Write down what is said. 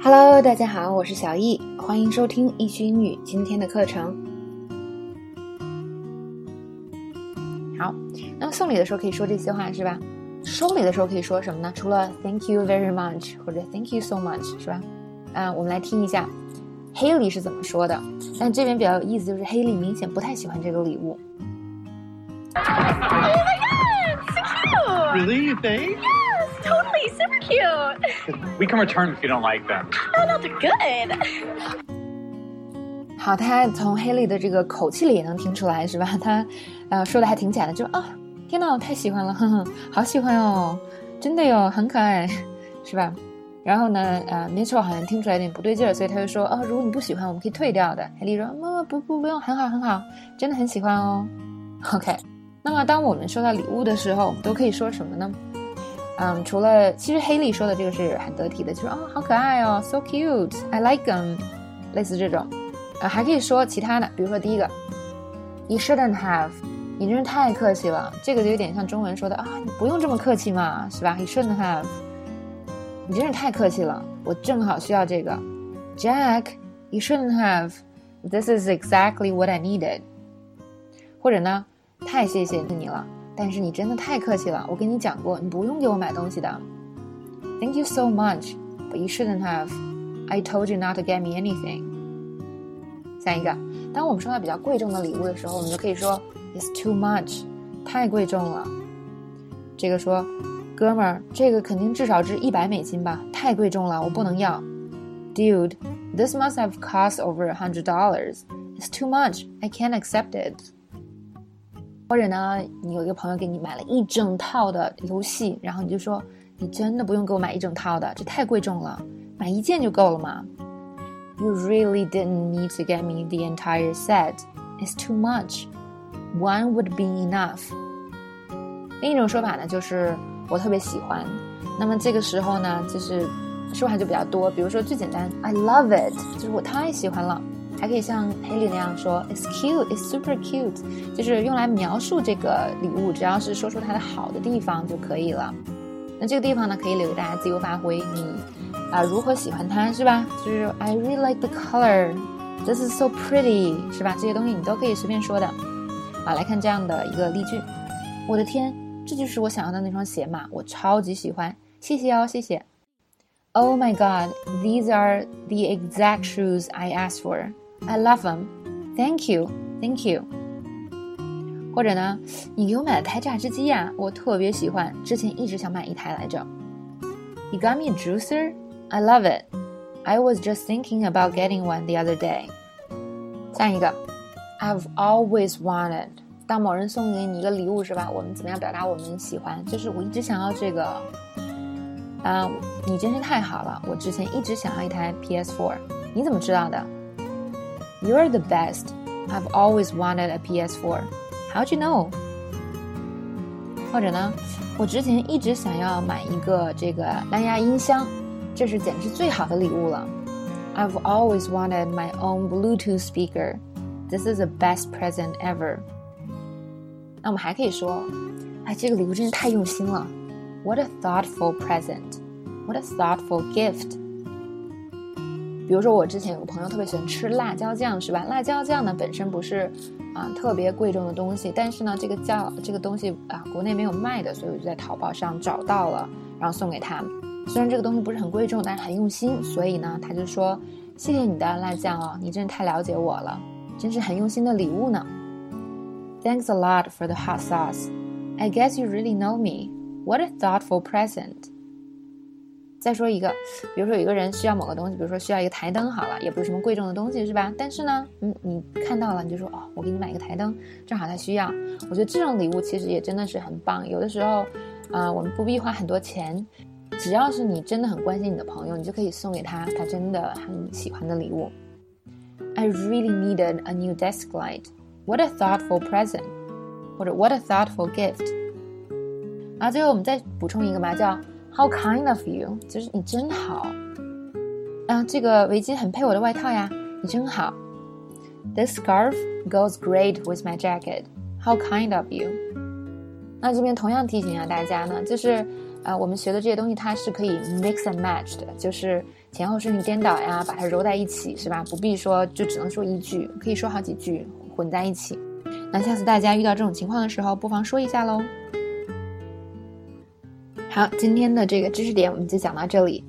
Hello，大家好，我是小易，欢迎收听易趣英语今天的课程。好，那么送礼的时候可以说这些话是吧？收礼的时候可以说什么呢？除了 Thank you very much 或者 Thank you so much 是吧？啊，我们来听一下 Haley 是怎么说的。但这边比较有意思，就是 Haley 明显不太喜欢这个礼物。Oh my god, so cute! Really, you think? Totally, super cute. We can return if you don't like them. No, no, they're good. 好，他从 Haley 的这个口气里也能听出来，是吧？他，呃，说的还挺假的，就啊，天呐，我太喜欢了，哼哼，好喜欢哦，真的哟，很可爱，是吧？然后呢，呃，Mitchell 好像听出来有点不对劲儿，所以他就说，哦，如果你不喜欢，我们可以退掉的。Haley 说，不不不，不用，很好很好，真的很喜欢哦。OK，那么当我们收到礼物的时候，我们都可以说什么呢？嗯，除了其实 Haley 说的这个是很得体的，就说哦，好可爱哦，so cute，I like them，类似这种。呃，还可以说其他的，比如说第一个，You shouldn't have，你真是太客气了。这个就有点像中文说的啊，你不用这么客气嘛，是吧？You shouldn't have，你真是太客气了，我正好需要这个。Jack，You shouldn't have，This is exactly what I needed。或者呢，太谢谢你了，但是你真的太客气了，我跟你讲过，你不用给我买东西的。Thank you so much，but you shouldn't have。I told you not to get me anything。下一个，当我们收到比较贵重的礼物的时候，我们就可以说 "It's too much"，太贵重了。这个说，哥们儿，这个肯定至少值一百美金吧？太贵重了，我不能要。Dude，this must have cost over a hundred dollars. It's too much. I can't accept it. 或者呢，你有一个朋友给你买了一整套的游戏，然后你就说，你真的不用给我买一整套的，这太贵重了，买一件就够了嘛。You really didn't need to get me the entire set. It's too much. One would be enough. 另一种说法呢，就是我特别喜欢。那么这个时候呢，就是说法就比较多。比如说最简单，I love it，就是我太喜欢了。还可以像 Haley 那样说，It's cute, it's super cute，就是用来描述这个礼物，只要是说出它的好的地方就可以了。那这个地方呢，可以留给大家自由发挥。你啊，如何喜欢它是吧？就是 I really like the color. This is so pretty，是吧？这些东西你都可以随便说的。好，来看这样的一个例句。我的天，这就是我想要的那双鞋嘛！我超级喜欢，谢谢哦，谢谢。Oh my God, these are the exact shoes I asked for. I love them. Thank you, thank you. 或者呢，你给我买了台榨汁机呀，我特别喜欢，之前一直想买一台来着。You got me a juicer? I love it. I was just thinking about getting one the other day. 下一个，I've always wanted. 当某人送给你一个礼物是吧？我们怎么样表达我们喜欢？就是我一直想要这个。啊，你真是太好了！我之前一直想要一台 PS4，你怎么知道的 ？You're the best. I've always wanted a PS4. How'd you know? 或者呢，我之前一直想要买一个这个蓝牙音箱，这是简直最好的礼物了。I've always wanted my own Bluetooth speaker. This is the best present ever. 那我们还可以说，哎，这个礼物真是太用心了。What a thoughtful present. What a thoughtful gift. 比如说，我之前有个朋友特别喜欢吃辣椒酱，是吧？辣椒酱呢本身不是啊特别贵重的东西，但是呢，这个酱这个东西啊国内没有卖的，所以我就在淘宝上找到了，然后送给他。虽然这个东西不是很贵重，但是很用心，所以呢，他就说谢谢你的辣酱哦，你真是太了解我了，真是很用心的礼物呢。Thanks a lot for the hot sauce. I guess you really know me. What a thoughtful present. 再说一个，比如说有一个人需要某个东西，比如说需要一个台灯，好了，也不是什么贵重的东西，是吧？但是呢，嗯，你看到了，你就说哦，我给你买一个台灯，正好他需要。我觉得这种礼物其实也真的是很棒。有的时候，啊，我们不必花很多钱，只要是你真的很关心你的朋友，你就可以送给他他真的很喜欢的礼物。I really needed a new desk light. What a thoughtful present. 或者 What a thoughtful gift. 啊，最后我们再补充一个吧，叫。how kind of you 就是你真好。嗯这个围巾很配我的外套呀你真好。This scarf goes great with my jacket how kind of you 那这边同样提醒一下大家呢就是啊我们学的这些东西它是可以 mix and match 的就是前后顺序颠倒呀把它揉在一起是吧？不必说就只能说一句可以说好几句混在一起。那下次大家遇到这种情况的时候不妨说一下喽好今天的这个知识点我们就讲到这里。